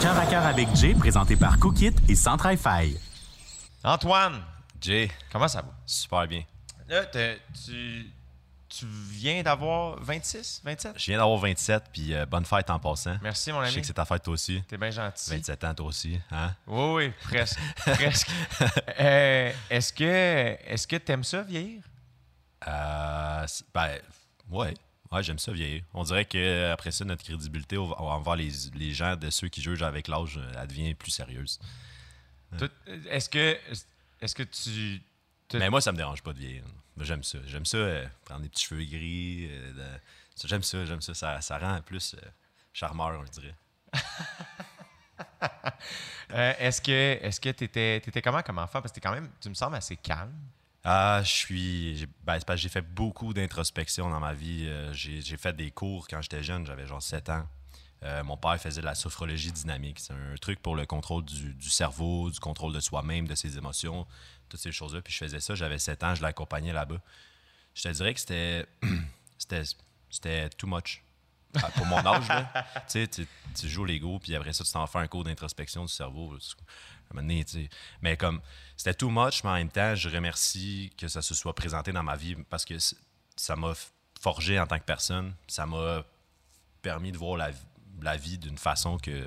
Cœur à cœur avec Jay, présenté par Cookit et Centre Fi. Antoine, Jay, comment ça va? super bien. Là, tu, tu viens d'avoir 26, 27? Je viens d'avoir 27, puis euh, bonne fête en passant. Merci, mon Je sais ami. que c'est ta fête toi aussi. T'es bien gentil. 27 ans toi aussi, hein? Oui, oui, presque. presque. Euh, est-ce que est-ce que t'aimes ça, vieillir? Euh, ben, ouais. Ouais, j'aime ça vieillir. On dirait que après ça, notre crédibilité envers les, les gens de ceux qui jugent avec l'âge, euh, elle devient plus sérieuse. Toi, Est-ce que est-ce que tu Mais moi, ça me dérange pas de vieillir. J'aime ça. J'aime ça, euh, prendre des petits cheveux gris. euh, de- J'aime ça, j'aime ça. ça. ça rend plus euh, charmeur, on dirait. euh, est-ce que est-ce que t'étais t'étais comment comme enfant? Parce que quand même tu me sembles assez calme. Ah, je suis. Ben, c'est parce que j'ai fait beaucoup d'introspection dans ma vie. Euh, j'ai j'ai fait des cours quand j'étais jeune, j'avais genre 7 ans. Euh, mon père faisait de la sophrologie dynamique. C'est un truc pour le contrôle du, du cerveau, du contrôle de soi-même, de ses émotions, toutes ces choses-là. Puis je faisais ça, j'avais 7 ans, je l'accompagnais là-bas. Je te dirais que c'était. c'était c'était too much. Ah, Pour mon âge, là. tu sais, tu, tu joues au Lego, puis après ça, tu t'en fais un cours d'introspection du cerveau. À un moment donné, tu sais. Mais comme, c'était too much, mais en même temps, je remercie que ça se soit présenté dans ma vie parce que ça m'a forgé en tant que personne. Ça m'a permis de voir la, la vie d'une façon que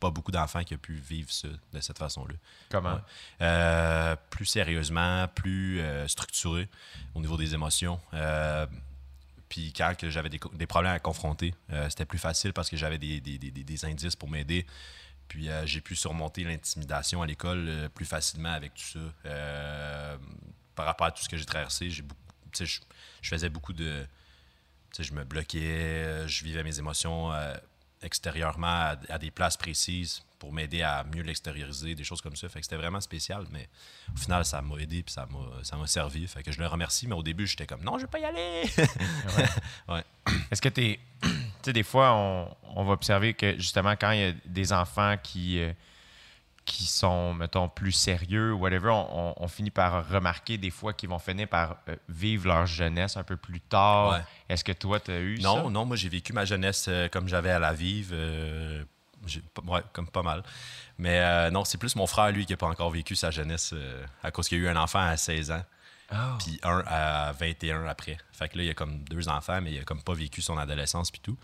pas beaucoup d'enfants qui ont pu vivre ça de cette façon-là. Comment? Ouais. Euh, plus sérieusement, plus euh, structuré au niveau des émotions. Euh, puis quand j'avais des, problèmes à confronter, c'était plus facile parce que j'avais des- des- des indices pour m'aider. Puis euh, j'ai pu surmonter l'intimidation à l'école euh, plus facilement avec tout ça. Euh, par rapport à tout ce que j'ai traversé, j'ai beaucoup, tu je, je faisais beaucoup de, tu je me bloquais, je vivais mes émotions extérieurement à, à des places précises pour m'aider à mieux l'extérioriser, des choses comme ça. Fait que c'était vraiment spécial, mais au final, ça m'a aidé puis ça m'a, ça m'a servi. Fait que je le remercie, mais au début, j'étais comme non, je vais pas y aller. ouais. Est-ce que t'es. Tu sais, des fois, on, on va observer que justement, quand il y a des enfants qui, euh, qui sont, mettons, plus sérieux ou whatever, on, on- on finit par remarquer des fois qu'ils vont finir par euh, vivre leur jeunesse un peu plus tard. Ouais. Est-ce que toi, tu as eu ça? Non, non, moi j'ai vécu ma jeunesse euh, comme j'avais à la vivre, ouais, comme pas mal. Mais euh, non, c'est plus mon frère, lui, qui n'a pas encore vécu sa jeunesse euh, à cause qu'il a eu un enfant à 16 ans, Ah. puis un à 21 après. Fait que là, il a comme deux enfants, mais il a comme pas vécu son adolescence puis tout.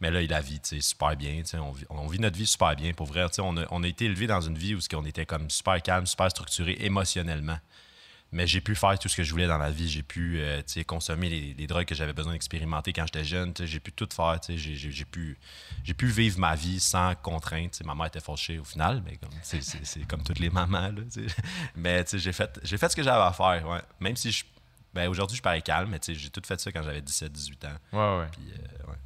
Mais là, il la vit, super bien. On vit, notre vie super bien. Pour vrai, on a, on a été élevé dans une vie où on était comme super calme, super structuré émotionnellement. Mais j'ai pu faire tout ce que je voulais dans la vie. J'ai pu euh, consommer les, les drogues que j'avais besoin d'expérimenter quand j'étais jeune. J'ai pu tout faire. J'ai j'ai- j'ai pu, j'ai pu vivre ma vie sans contrainte. tu sais, Ma mère était fâchée au final, mais comme, c'est- c'est c'est comme toutes les mamans. Là, tu sais. mais tu sais, j'ai fait, j'ai fait ce que j'avais à faire. ouais. Même si je, ben, aujourd'hui, je parais calme, mais j'ai tout fait ça quand j'avais 17-18 ans. Ouais, ouais. Puis, euh, ouais.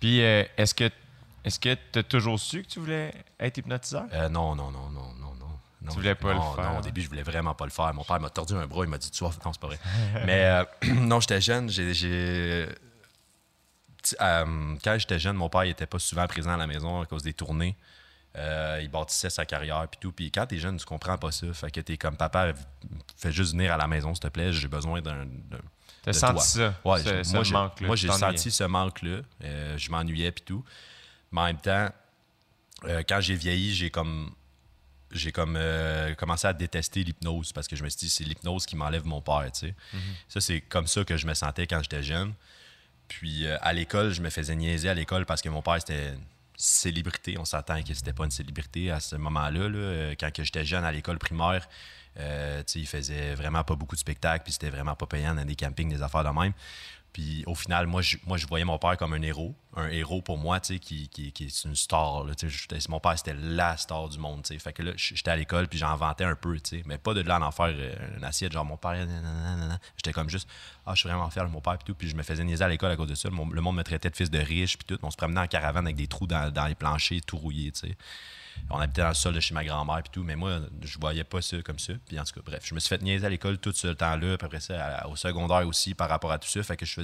Puis, euh, est-ce que est-ce que tu as toujours su que tu voulais être hypnotiseur? Non, non, non, non, non, non. Tu voulais pas non, le faire, Non, au début, je voulais vraiment pas le faire. Mon père m'a tordu un bras, il m'a dit Tu vas. Non, c'est pas vrai. Mais euh, non, j'étais jeune. J'ai. euh, quand j'étais jeune, mon père il était pas souvent présent à la maison à cause des tournées. Euh, il bâtissait sa carrière puis tout. Puis quand t'es jeune, tu comprends pas ça. Fait que t'es comme papa, fais juste venir à la maison, s'il te plaît. J'ai besoin d'un. T'as senti toi. ça? Ouais, ce, j'ai- ce moi, j'ai-? Moi, senti ce manque-là. Je m'ennuyais puis tout. Mais en même temps, quand j'ai vieilli, j'ai comme j'ai comme euh, commencé à détester l'hypnose parce que je me suis dit c'est l'hypnose qui m'enlève mon père, tu sais. Ça c'est comme ça que je me sentais quand j'étais jeune. Puis euh, à l'école, je me faisais niaiser à l'école parce que mon père c'était une célébrité, on s'attend que c'était pas une célébrité à ce moment-là là. Euh, quand j'étais jeune à l'école primaire, euh, il faisait vraiment pas beaucoup de spectacles, puis c'était vraiment pas payant dans des campings, des affaires de même. Puis au final, moi je, moi, je voyais mon père comme un héros. Un héros pour moi, qui, qui, qui est une star. Là, mon père, c'était la star du monde. tu. Fait que là, j'étais à l'école, puis j'en vantais un peu. Mais pas de là en faire euh, une assiette, genre mon père. J'étais comme juste, ah, je suis vraiment fier de mon père, puis tout. Puis je me faisais niaiser à l'école à cause de ça. Le monde, le monde me traitait de fils de riche, puis tout. On se promenait en caravane avec des trous dans, dans les planchers, tout rouillé, tu sais. On habitait dans le sol de chez ma grand-mère tout, mais moi, je voyais pas ça comme ça. Puis en bref, je me suis fait niaiser à l'école tout ce temps-là, puis après ça, au secondaire aussi, par rapport à tout ça. Fait que je,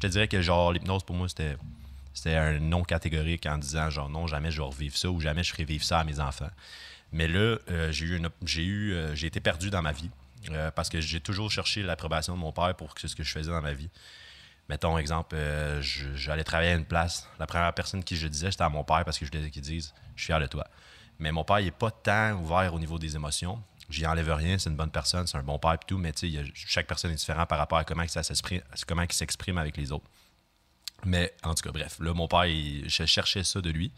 te dirais que genre, l'hypnose pour moi, c'était, c'était un non catégorique en disant genre, non, jamais je vais revivre ça ou jamais je ferai vivre ça à mes enfants. Mais là, euh, j'ai eu, euh, j'ai été perdu dans ma vie euh, parce que j'ai toujours cherché l'approbation de mon père pour ce que je faisais dans ma vie. Mettons, exemple, euh, j'allais travailler à une place. La première personne qui je disais, c'était à mon père parce que je voulais qu'il dise Je suis fier de toi. Mais mon père, il n'est pas tant ouvert au niveau des émotions. J'y enlève rien, c'est une bonne personne, c'est un bon père et tout, mais il y chaque personne est différente par rapport à comment ça il s'exprime avec les autres. Mais en tout cas, bref, là, mon père, je cherchais ça de lui.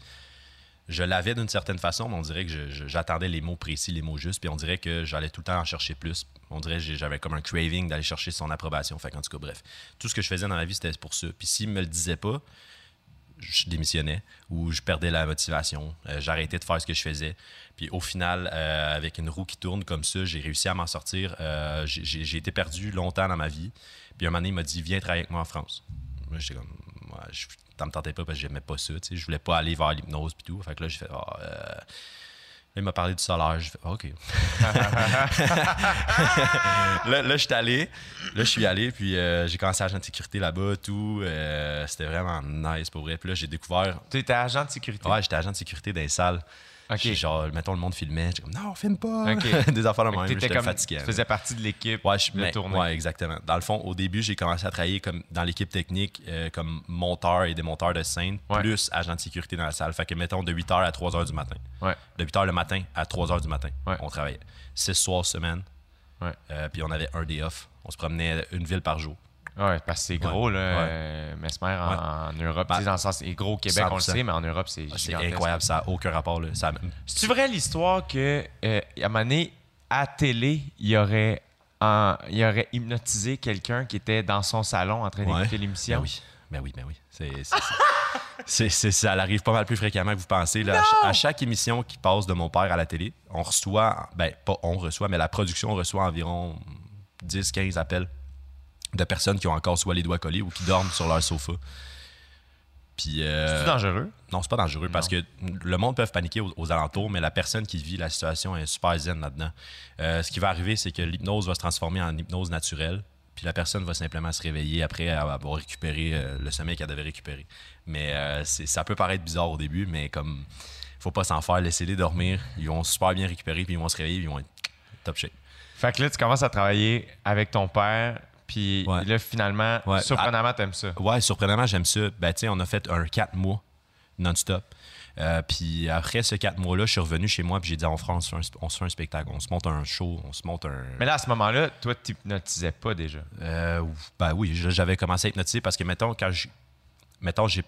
Je l'avais d'une certaine façon, mais on dirait que j'attendais les mots précis, les mots justes, puis on dirait que j'allais tout le temps en chercher plus. On dirait que j'avais comme un craving d'aller chercher son approbation. Fait qu'en tout cas, bref, tout ce que je faisais dans ma vie, c'était pour ça. Puis s'il me le disait pas, je démissionnais ou je perdais la motivation. Euh, J'arrêtais de faire ce que je faisais. Puis au final, euh, avec une roue qui tourne comme ça, j'ai réussi à m'en sortir. Euh, j'ai- été perdu longtemps dans ma vie. Puis un moment donné, il m'a dit Viens travailler avec moi en France. Moi, j'étais comme Ouais, je, Ça me tentait pas parce que j'aimais pas ça. tu sais. Je voulais pas aller vers l'hypnose puis tout. Fait que là, j'ai fait Ah, euh, Là, il m'a parlé du salaire. J'ai fait OK. là, là je suis allé. Là, je suis allé. Puis euh, j'ai commencé à agent de sécurité là-bas. Tout. Euh, C'était vraiment nice pour vrai. Puis là, j'ai découvert. Tu étais agent de sécurité? Ouais, j'étais agent de sécurité dans les salles. Ok. J'ai Genre, mettons, le monde filmait. J'étais comme, non, filme pas. Des affaires de même. J'étais fatigué. Tu faisais partie de l'équipe Ouais, je, de mais- tournée. ouais, exactement. Dans le fond, au début, j'ai commencé à travailler comme dans l'équipe technique, euh, comme monteur et démonteur de scène, Ouais. plus agent de sécurité dans la salle. Fait que, mettons, de 8h à 3h du matin. Ouais. De 8h le matin à 3h du matin, Ouais. on travaillait. Six soirs semaine. Ouais. Euh, puis on avait un day off. On se promenait une ville par jour. Ouais, parce que c'est gros, là, Ouais. euh, Mesmer en, en Europe. Sais, dans le sens, c'est gros au Québec, on le 100%. sait, mais en Europe, c'est Ah, C'est incroyable, ça n'a aucun rapport. Là. Ça, C'est-tu vrai l'histoire que, euh, à un moment donné, à télé, il y aurait, un- il y aurait hypnotisé quelqu'un qui était dans son salon en train d'écouter l'émission? Ben oui, ben oui, ben oui. C'est, c'est- c'est- c'est- c'est- ça arrive pas mal plus fréquemment que vous pensez. Là. À chaque émission qui passe de mon père à la télé, on reçoit, ben pas on reçoit, mais la production reçoit environ 10-15 appels de personnes qui ont encore soit les doigts collés ou qui dorment sur leur sofa. Puis, euh, C'est dangereux? non, c'est pas dangereux parce que le monde peut paniquer aux, aux alentours, mais la personne qui vit la situation est super zen là-dedans. Euh, ce qui va arriver, c'est que l'hypnose va se transformer en hypnose naturelle, puis la personne va simplement se réveiller après avoir récupéré euh, le sommeil qu'elle devait récupérer. Mais euh, ça peut paraître bizarre au début, mais comme faut pas s'en faire, laissez-les dormir, ils vont super bien récupérer, puis ils vont se réveiller, puis ils vont être top shape. Fait que là, tu commences à travailler avec ton père, puis Ouais. là, finalement, Ouais. surprenamment, t'aimes ça. Ouais, surprenamment, j'aime ça. Ben, tu sais, on a fait un 4 mois non-stop. Euh, puis après ce 4 mois-là, je suis revenu chez moi puis j'ai dit on, fera- on, se fait un, on se fait un spectacle, on se monte un show, on se monte un. Mais là, à ce moment-là, toi, tu t'hypnotisais pas déjà? Euh, ben oui, j'avais commencé à hypnotiser parce que, mettons, quand je. Mettons, j'ai-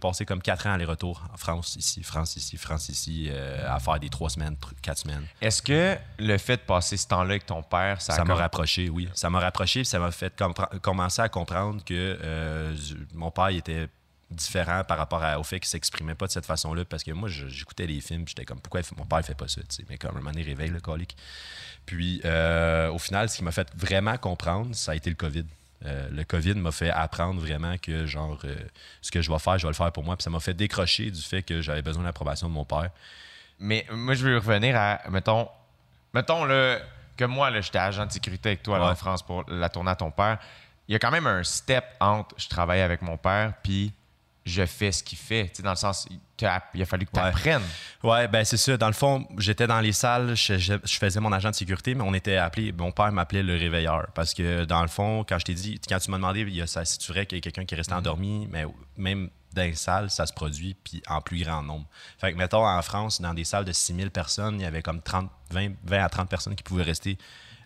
passé comme 4 ans aller-retour en France, ici, France, ici, France, ici, euh, à faire des 3 semaines, 4 semaines. Est-ce que le fait de passer ce temps-là avec ton père, ça, m'a comme- rapproché, oui. Ça m'a rapproché, ça m'a fait commencer à comprendre que euh, mon père il était différent par rapport à- au fait qu'il s'exprimait pas de cette façon-là. Parce que moi, j'écoutais les films, j'étais comme, pourquoi mon père fait pas ça? Mais comme un moment donné, il réveille le colique. Puis, euh, au final, ce qui m'a fait vraiment comprendre, ça a été le COVID. Euh, le COVID m'a fait apprendre vraiment que, genre, euh, ce que je vais faire, je vais le faire pour moi. Puis ça m'a fait décrocher du fait que j'avais besoin de l'approbation de mon père. Mais moi, je veux revenir à, mettons, mettons là, que moi, j'étais agent de sécurité avec toi là, Ouais. en France pour la tournée à ton père. Il y a quand même un step entre je travaille avec mon père, puis je fais ce qu'il fait. Tu sais, dans le sens, il a fallu que tu Ouais. apprennes. Ouais, ben c'est ça. Dans le fond, j'étais dans les salles, je, je- je faisais mon agent de sécurité, mais on était appelé, mon père m'appelait le réveilleur. Parce que dans le fond, quand je t'ai dit, quand tu m'as demandé, il y a ça, si tu qu'il y a quelqu'un qui restait endormi, mais même dans les salles, ça se produit, puis en plus grand nombre. Fait que, mettons, en France, dans des salles de 6000 personnes, il y avait comme 30, 20, 20 à 30 personnes qui pouvaient rester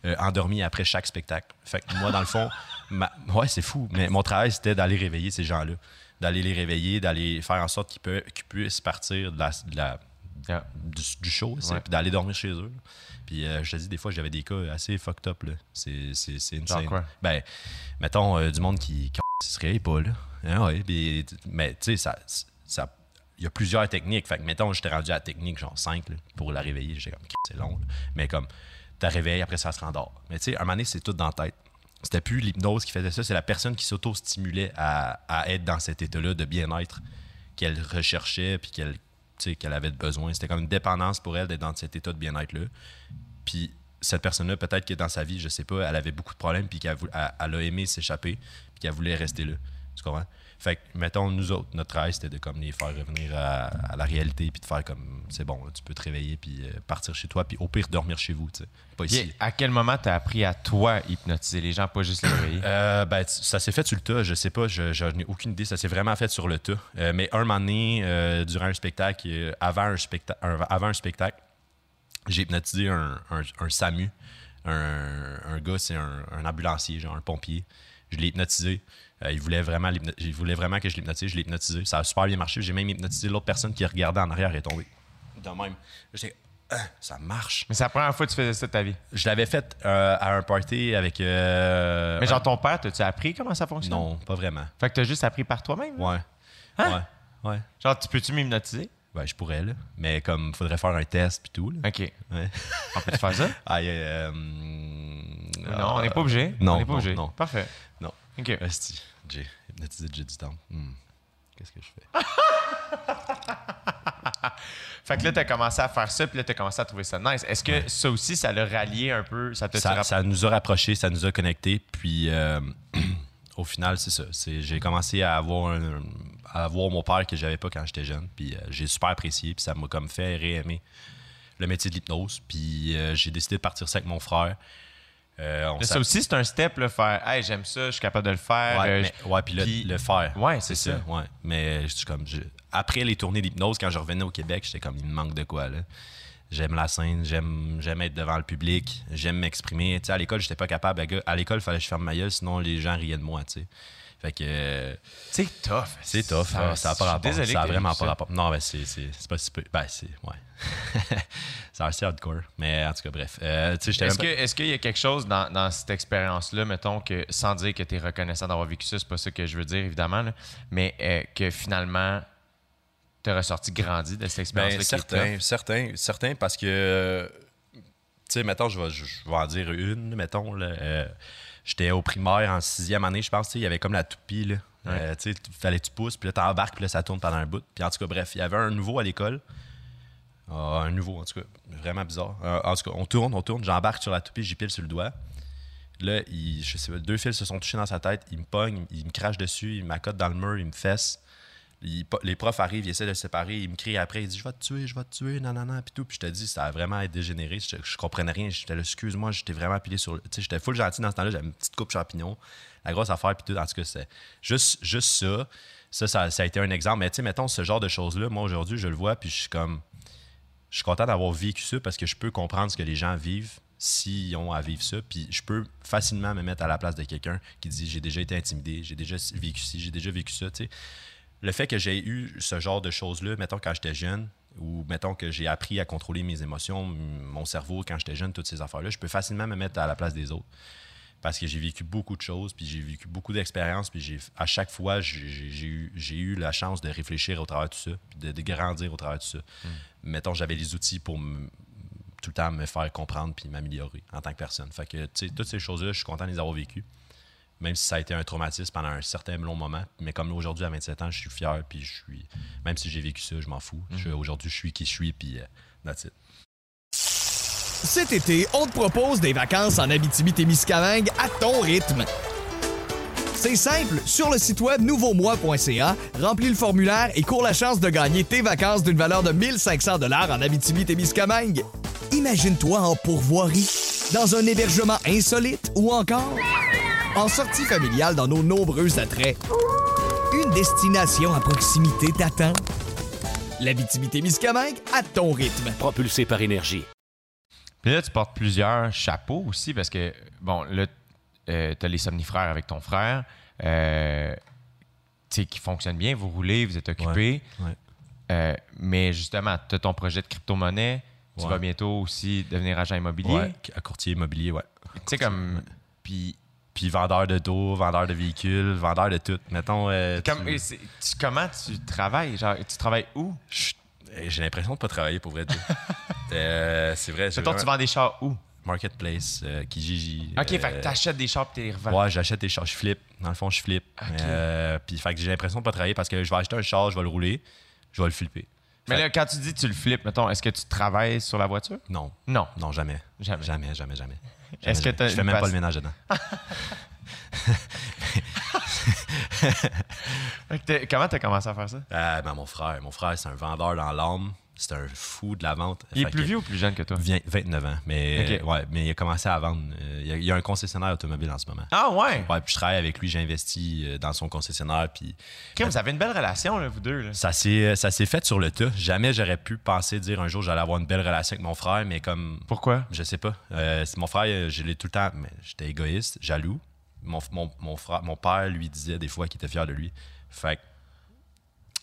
euh, endormies après chaque spectacle. Fait que moi, dans le fond, ma- ouais, c'est fou, mais mon travail, c'était d'aller réveiller ces gens-là. D'aller les réveiller, d'aller faire en sorte qu'ils, peut- qu'ils puissent partir de la- de la, Yeah. du, du show, Ouais. puis d'aller dormir chez eux. Puis euh, je te dis, des fois, j'avais des cas assez fucked up. là. C'est, c'est, insane. quoi? Ben, mettons, euh, du monde qui, qui se réveilles pas, là. Ah ouais, mais tu sais, ça. ça il y a plusieurs techniques. Fait que, mettons, j'étais rendu à la technique, genre 5, là, pour la réveiller. J'étais comme, c'est long. là. Mais comme, tu réveilles, après ça se rendort. Mais tu sais, à un moment donné, c'est tout dans la tête. C'était plus l'hypnose qui faisait ça, c'est la personne qui s'auto-stimulait à, à être dans cet état-là de bien-être qu'elle recherchait puis qu'elle avait besoin. C'était comme une dépendance pour elle d'être dans cet état de bien-être-là. Puis cette personne-là, peut-être que dans sa vie, je sais pas, elle avait beaucoup de problèmes puis qu'elle a aimé s'échapper puis qu'elle voulait rester là. Tu comprends? Fait que, mettons, nous autres, notre travail, c'était de comme les faire revenir à, à la réalité puis de faire comme, c'est bon, là, tu peux te réveiller puis euh, partir chez toi puis au pire dormir chez vous, tu sais. Pas ici. Puis, à quel moment tu as appris à toi hypnotiser les gens, pas juste les réveiller? Euh, ben, ça s'est fait sur le tas, je sais pas, je, je n'ai aucune idée, ça s'est vraiment fait sur le tas. Euh, mais un moment donné, durant un spectacle, avant un, specta- un- avant un spectacle, j'ai hypnotisé un, un, un SAMU, un, un gars, c'est un, un ambulancier, genre un pompier. Je l'ai hypnotisé. Euh, il, voulait vraiment il voulait vraiment que je l'hypnotise, je l'ai hypnotisé. Ça a super bien marché. J'ai même hypnotisé l'autre personne qui regardait en arrière et est tombée. De même. J'étais, Ah, ça marche. Mais c'est la première fois que tu faisais ça de ta vie. Je l'avais fait euh, à un party avec. euh, Mais genre, ton père, t'as-tu appris comment ça fonctionne? Non, pas vraiment. Fait que t'as juste appris par toi-même? Ouais. Hein? Ouais. Ouais. Genre, tu peux-tu m'hypnotiser? Ben, je pourrais, là. Mais comme, faudrait faire un test puis tout, là. OK. Ouais. On peut faire ça? Ah, euh, non, on n'est pas obligé. non, on n'est pas obligé. non. Parfait. Non. OK. Esti, j'ai hypnotisé Jay du temps. Hmm. Qu'est-ce que je fais? Fait que là, t'as commencé à faire ça, puis là, t'as commencé à trouver ça nice. Est-ce que ça aussi, ça l'a rallié un peu? Ça ça, ça nous a rapprochés, ça nous a connectés. Puis euh, au final, c'est ça. C'est- J'ai commencé à avoir, un- à avoir mon père que j'avais pas quand j'étais jeune. Puis euh, j'ai super apprécié. Puis ça m'a comme fait réaimer le métier de l'hypnose. Puis euh, j'ai décidé de partir ça avec mon frère. Euh, ça aussi, c'est un step, là, faire Hey, j'aime ça, je suis capable de le faire. Ouais, euh, mais- ouais, puis le, puis- le faire. Ouais, c'est ça. Ouais. Mais je suis comme. je- après les tournées d'hypnose, quand je revenais au Québec, j'étais comme, il me manque de quoi, là. J'aime la scène, j'aime, j'aime être devant le public, j'aime m'exprimer. Tu sais, à l'école, j'étais pas capable. À l'école, il fallait que je ferme ma gueule, sinon les gens riaient de moi, tu sais. Fait que. C'est tough. c'est tough, ça, a je pas rapport. Désolé ça a vraiment pas rapport. Non, ben c'est, c'est, c'est pas si peu. Ben, c'est. Ouais. c'est assez hardcore. Mais en tout cas, bref. Euh, Est-ce même que- est-ce qu'il y a quelque chose dans, dans cette expérience-là, mettons, que sans dire que tu es reconnaissant d'avoir vécu ça, c'est pas ça que je veux dire, évidemment, là, mais euh, que finalement, tu as ressorti grandi de cette expérience-là. Ben, est certains, certains, certains, parce que, euh, tu sais, mettons, je vais, je, je vais en dire une, mettons, là, euh, j'étais au primaire en sixième année, je pense, il y avait comme la toupie, là. Euh, tu sais, fallait que tu pousses, puis là, t'embarques, puis là, ça tourne pendant un bout. Puis en tout cas, bref, il y avait un nouveau à l'école. Ah, un nouveau, en tout cas, vraiment bizarre. Euh, en tout cas, on tourne, on tourne, j'embarque sur la toupie, j'y pile sur le doigt. Là, il- je sais pas, deux fils se sont touchés dans sa tête, il me pogne, il me crache dessus, il m'accote dans le mur, il me fesse. Les profs arrivent, ils essaient de le séparer, il me crie après, il dit Je vais te tuer, je vais te tuer, nanana, puis tout. Puis je te dis, ça a vraiment été dégénéré. Je, je comprenais rien. J'étais là, excuse-moi, j'étais vraiment pilé sur. Tu sais, j'étais full gentil dans ce temps-là, j'avais une petite coupe champignon, la grosse affaire, puis tout. En tout cas, c'est juste, juste ça. Ça, ça. ça a été un exemple. Mais tu sais, mettons, ce genre de choses-là, moi aujourd'hui, je le vois, puis je suis comme. Je suis content d'avoir vécu ça parce que je peux comprendre ce que les gens vivent s'ils ont à vivre ça. Puis je peux facilement me mettre à la place de quelqu'un qui dit j'ai déjà été intimidé, j'ai déjà vécu ci, j'ai déjà vécu ça. tu sais. Le fait que j'ai eu ce genre de choses-là, mettons quand j'étais jeune, ou mettons que j'ai appris à contrôler mes émotions, mon cerveau quand j'étais jeune, toutes ces affaires-là, je peux facilement me mettre à la place des autres. Parce que j'ai vécu beaucoup de choses, puis j'ai vécu beaucoup d'expériences, puis à chaque fois, j'ai, eu, la chance de réfléchir au travers de tout ça, puis de, de grandir au travers de tout ça. Mettons, j'avais les outils pour me- tout le temps me faire comprendre puis m'améliorer en tant que personne. Fait que, tu sais, toutes ces choses-là, je suis content de les avoir vécues. Même si ça a été un traumatisme pendant un certain long moment. Mais comme aujourd'hui, à 27 ans, je suis fier, puis je suis... Même si j'ai vécu ça, je m'en fous. Aujourd'hui, je suis qui je suis, puis euh, that's it. Cet été, on te propose des vacances en Abitibi-Témiscamingue à ton rythme. C'est simple, sur le site web nouveaumois.ca, remplis le formulaire et cours la chance de gagner tes vacances d'une valeur de 1500 dollars en Abitibi-Témiscamingue. Imagine-toi en pourvoirie, dans un hébergement insolite ou encore en sortie familiale dans nos nombreux attraits. Une destination à proximité t'attend. L'Abitibi-Témiscamingue à ton rythme. propulsé par énergie. Puis là, tu portes plusieurs chapeaux aussi parce que, bon, là, tu as les somnifères avec ton frère, euh, tu sais, qui fonctionnent bien, vous roulez, vous êtes occupés. Ouais. Euh, mais justement, tu as ton projet de crypto-monnaie, tu Ouais. vas bientôt aussi devenir agent immobilier. Ouais, à courtier immobilier, ouais. Tu sais, comme. Puis Puis vendeur de dos, vendeur de véhicules, vendeur de tout. Mettons. euh, Comme- tu- et c'est- tu- comment tu travailles? Genre, tu travailles où? eh, J'ai l'impression de pas travailler pour vrai. Euh, c'est vrai. Mettons, tu vends des chars où? Marketplace, euh, Kijiji. OK, euh, fait que t'achètes des chars et t'es les revends. Ouais, j'achète des chars, je flippe. Dans le fond, je flippe. Ok. Euh, puis fait que j'ai l'impression de pas travailler parce que je vais acheter un char, je vais le rouler, je vais le flipper. Mais là, quand tu dis tu le flippes, mettons, est-ce que tu travailles sur la voiture? Non, Non. non, jamais. Jamais. Jamais, jamais, jamais. Est-ce que Je fais même pas le ménage dedans. Comment t'as commencé à faire ça? Ah, ben, mon frère, mon frère, c'est un vendeur dans l'âme. C'est un fou de la vente. Il est Fait plus vieux ou plus jeune que toi? Vient- 29 ans. Mais, Ok. ouais, mais il a commencé à vendre. Euh, il, y a, il y a un concessionnaire automobile en ce moment. Ah ouais! Ouais, puis je travaille avec lui, j'ai investi euh, dans son concessionnaire. Puis vous avez une belle relation, là, vous deux. Là. ça s'est, fait sur le tas. Jamais j'aurais pu penser dire un jour j'allais avoir une belle relation avec mon frère, mais comme Pourquoi? Je sais pas. Euh, mon frère, euh, je l'ai tout le temps. Mais j'étais égoïste, jaloux. Mon, mon, mon frère, mon père lui disait des fois qu'il était fier de lui. Fait que,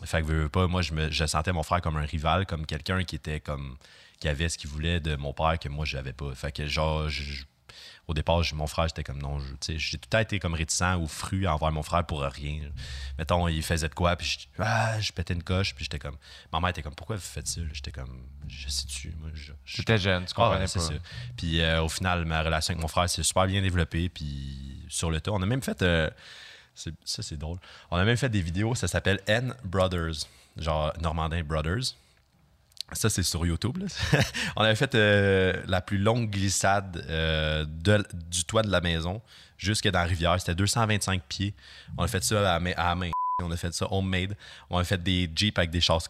fait que veux, veux pas, moi, je, me, je sentais mon frère comme un rival, comme quelqu'un qui était comme. qui avait ce qu'il voulait de mon père que moi, je l'avais pas. Fait que, genre, je- au départ, mon frère, j'étais comme non. J'ai tout le temps été comme réticent ou fru envers mon frère pour rien. Mettons, il faisait de quoi, puis je, ah, je pétais une coche, puis j'étais comme. Ma mère était comme, pourquoi vous faites ça? J'étais comme, je sais-tu, moi, je, je- J'étais jeune, tu ah, comprenais ouais, c'est pas. ça. Puis euh, au final, ma relation avec mon frère s'est super bien développée. Puis sur le tas, on a même fait. euh, ça, c'est drôle. On a même fait des vidéos, ça s'appelle N Brothers, genre Normandin Brothers. Ça, c'est sur YouTube. on avait fait euh, la plus longue glissade euh, du toit de la maison jusque dans la rivière. C'était 225 pieds. On a fait ça à main. On a fait ça homemade. On a fait des Jeeps avec des chars,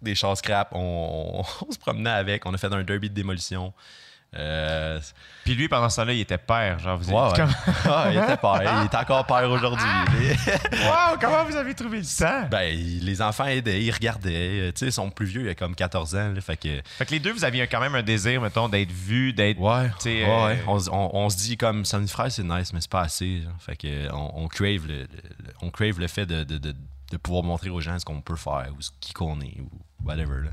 des scrap. On, on se promenait avec. On a fait un derby de démolition. Euh, Puis lui, pendant ce temps-là, il était père. Genre, vous ouais. comme- Ah, il était père. Il est encore père aujourd'hui. Mais- Wow, comment vous avez trouvé le temps? ben, les enfants aidaient, ils regardaient. Tu sais, ils sont plus vieux, il a comme 14 ans. là, fait que. Fait que les deux, vous aviez quand même un désir, mettons, d'être vu, d'être. Ouais, ouais, euh, ouais. On, se- on- on se dit comme Sammy Frère, c'est nice, mais c'est pas assez. genre. Fait que on, on crave le, le- le- on crave le fait de, de- de- de pouvoir montrer aux gens ce qu'on peut faire ou ce qui qu'on est ou whatever. Là.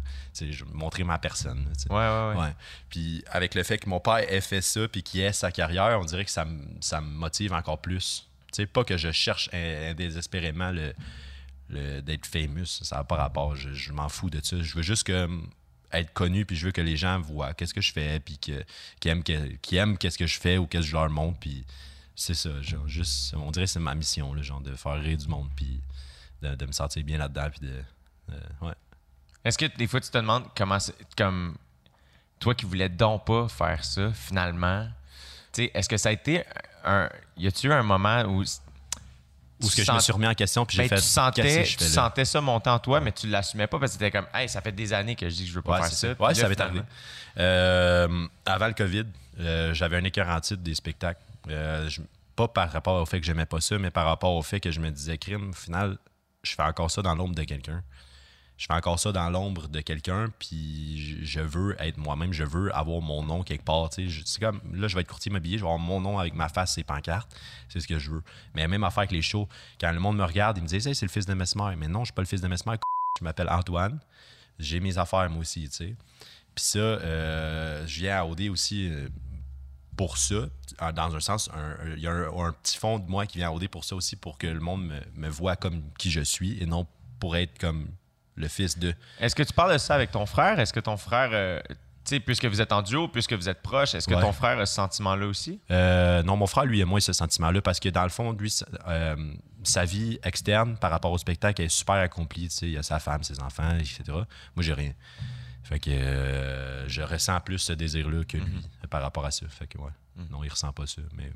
Montrer ma personne. là. Ouais, ouais, ouais. Puis avec le fait que mon père ait fait ça puis qu'il ait sa carrière, on dirait que ça, me- ça me motive encore plus. Tu sais, pas que je cherche désespérément le, le- d'être famous, ça n'a pas rapport. Je, je m'en fous de ça. Je veux juste que être connu puis je veux que les gens voient qu'est-ce que je fais puis que, qu'ils aiment, aiment qu'est-ce que je fais ou qu'est-ce que je leur montre puis c'est ça. Genre, juste, on dirait que c'est ma mission, genre de faire rire du monde puis de, de me sentir bien là-dedans puis de... de- ouais. Est-ce que des fois, tu te demandes comment. c'est- Comme. Toi qui voulais donc pas faire ça, finalement. Est-ce que ça a été un. Y a-tu eu un moment où. Ou ce que je me suis remis en question puis Ben, j'ai fait tu sentais, je tu sentais ça monter en toi, mais tu l'assumais pas parce que c'était comme, hey, ça fait des années que je dis que je veux pas Ouais, faire ça. Ouais, là, ça finalement- arrivé. Euh, avant le COVID, euh, j'avais un écœur en titre des spectacles. Euh, je- pas par rapport au fait que j'aimais pas ça, mais par rapport au fait que je me disais, crime, au final, je fais encore ça dans l'ombre de quelqu'un. Je fais encore ça dans l'ombre de quelqu'un, puis je- veux être moi-même, je veux avoir mon nom quelque part. tu sais. Comme, là, je vais être courtier immobilier, je vais avoir mon nom avec ma face, ses pancartes. C'est ce que je veux. Mais même affaire avec les shows, quand le monde me regarde, ils me disent, hey, c'est le fils de Mesmer. Mais non, je suis pas le fils de Mesmer, je m'appelle Antoine. J'ai mes affaires, moi aussi, tu sais. Puis ça, euh, je viens à OD aussi euh, pour ça. En- Dans un sens, il y a un, un petit fond de moi qui vient OD pour ça aussi, pour que le monde me, me voit comme qui je suis et non pour être comme le fils de. Est-ce que tu parles de ça avec ton frère? Est-ce que ton frère, euh, tu sais, puisque vous êtes en duo, puisque vous êtes proches, est-ce que Ouais. ton frère a ce sentiment-là aussi? Euh, non, mon frère, lui, a moins ce sentiment-là parce que dans le fond, lui, sa- euh, sa vie externe par rapport au spectacle est super accomplie. tu sais. Il a sa femme, ses enfants, etc. Moi, j'ai rien. Fait que euh, je ressens plus ce désir-là que lui par rapport à ça. Fait que ouais. Non, il ressent pas ça. Mais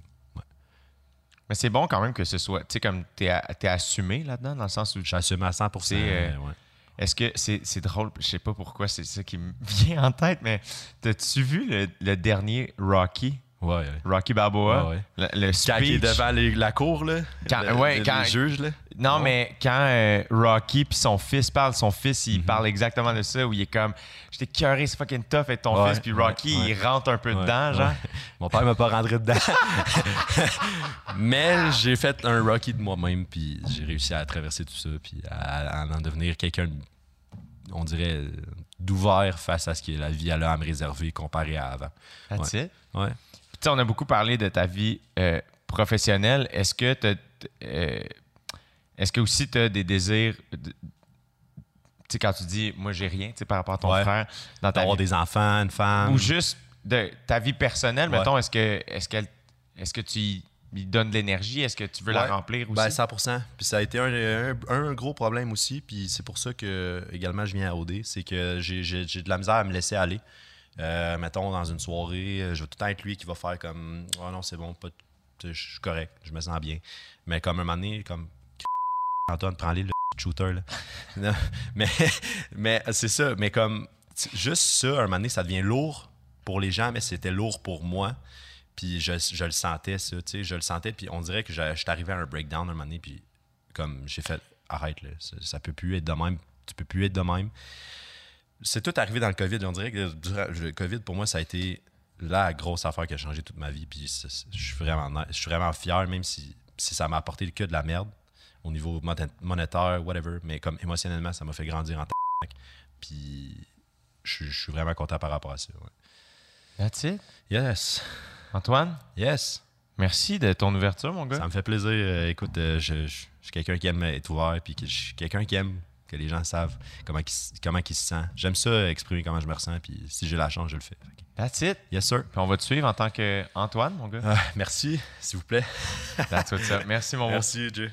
Mais c'est bon quand même que ce soit, tu sais, comme t'es t'es assumé là-dedans, dans le sens où j'assume à 100 C'est, euh, ouais. Est-ce que c'est drôle, je sais pas pourquoi c'est ça qui me vient en tête, mais t'as-tu vu le, le dernier Rocky, Ouais, ouais. Rocky Balboa, Ouais, ouais. le, le Quand il est speech? devant les- la cour, là. Quand- le- ouais, le- quand- les juges, là. Non, mais quand euh, Rocky puis son fils parle, son fils, Mhm. il parle exactement de ça, où il est comme, j'étais curé, c'est fucking tough avec ton fils, puis Rocky, il rentre un peu dedans, genre. Mon père m'a pas rentré dedans. Mais j'ai fait un Rocky de moi-même, puis j'ai réussi à traverser tout ça, puis à, à en devenir quelqu'un, on dirait, d'ouvert face à ce que la vie elle a à me réserver comparé à avant. That's it? Ouais. Puis, on a beaucoup parlé de ta vie euh, professionnel, est-ce que tu est-ce que aussi tu as des désirs de- tu sais, quand tu dis moi j'ai rien, tu sais, par rapport à ton Ouais. frère dans ta D'avoir vie, des enfants, une femme. ou juste de ta vie personnelle, Ouais. mettons, est-ce que est-ce qu'elle est-ce que tu y- lui donnes de l'énergie, est-ce que tu veux Ouais. la remplir aussi? Ben, 100% Puis ça a été un, un- un gros problème aussi. Puis c'est pour ça que, également, je viens à OD. C'est que j'ai j'ai- j'ai de la misère à me laisser aller. Euh, mettons, dans une soirée, euh, je vais tout le temps être lui qui va faire comme Oh non, c'est bon, je suis correct, je me sens bien. Mais comme un moment donné, comme Antoine, prends-les le shooter. Mais mais c'est ça. Mais comme juste ça, un moment donné, ça devient lourd pour les gens, mais c'était lourd pour moi. Puis je, je le sentais, ça, tu sais, je le sentais. Puis on dirait que je suis arrivé à un breakdown un moment donné, puis comme j'ai fait, arrête, là, ça, ça peut plus être de même, tu peux plus être de même. C'est tout arrivé dans le COVID. On dirait que le COVID, pour moi, ça a été la grosse affaire qui a changé toute ma vie. Puis je suis vraiment, je suis vraiment fier, même si, si ça m'a apporté que de la merde au niveau moné- monétaire, whatever. Mais comme émotionnellement, ça m'a fait grandir en tant Puis je, suis- je suis vraiment content par rapport à ça. ouais. That's it? Yes, Antoine, yes. merci de ton ouverture, mon gars. Ça me fait plaisir. Euh, écoute, euh, je, je- je suis quelqu'un qui aime être ouvert, puis je suis quelqu'un qui aime que les gens savent comment ils, comment ils se sentent. J'aime ça, exprimer comment je me ressens, puis si j'ai la chance, je le fais. That's it. Yes, sir. Puis on va te suivre en tant qu'Antoine, mon gars. Ah, merci, s'il vous plaît. That's what's up. Merci, mon beau. Merci, Jay.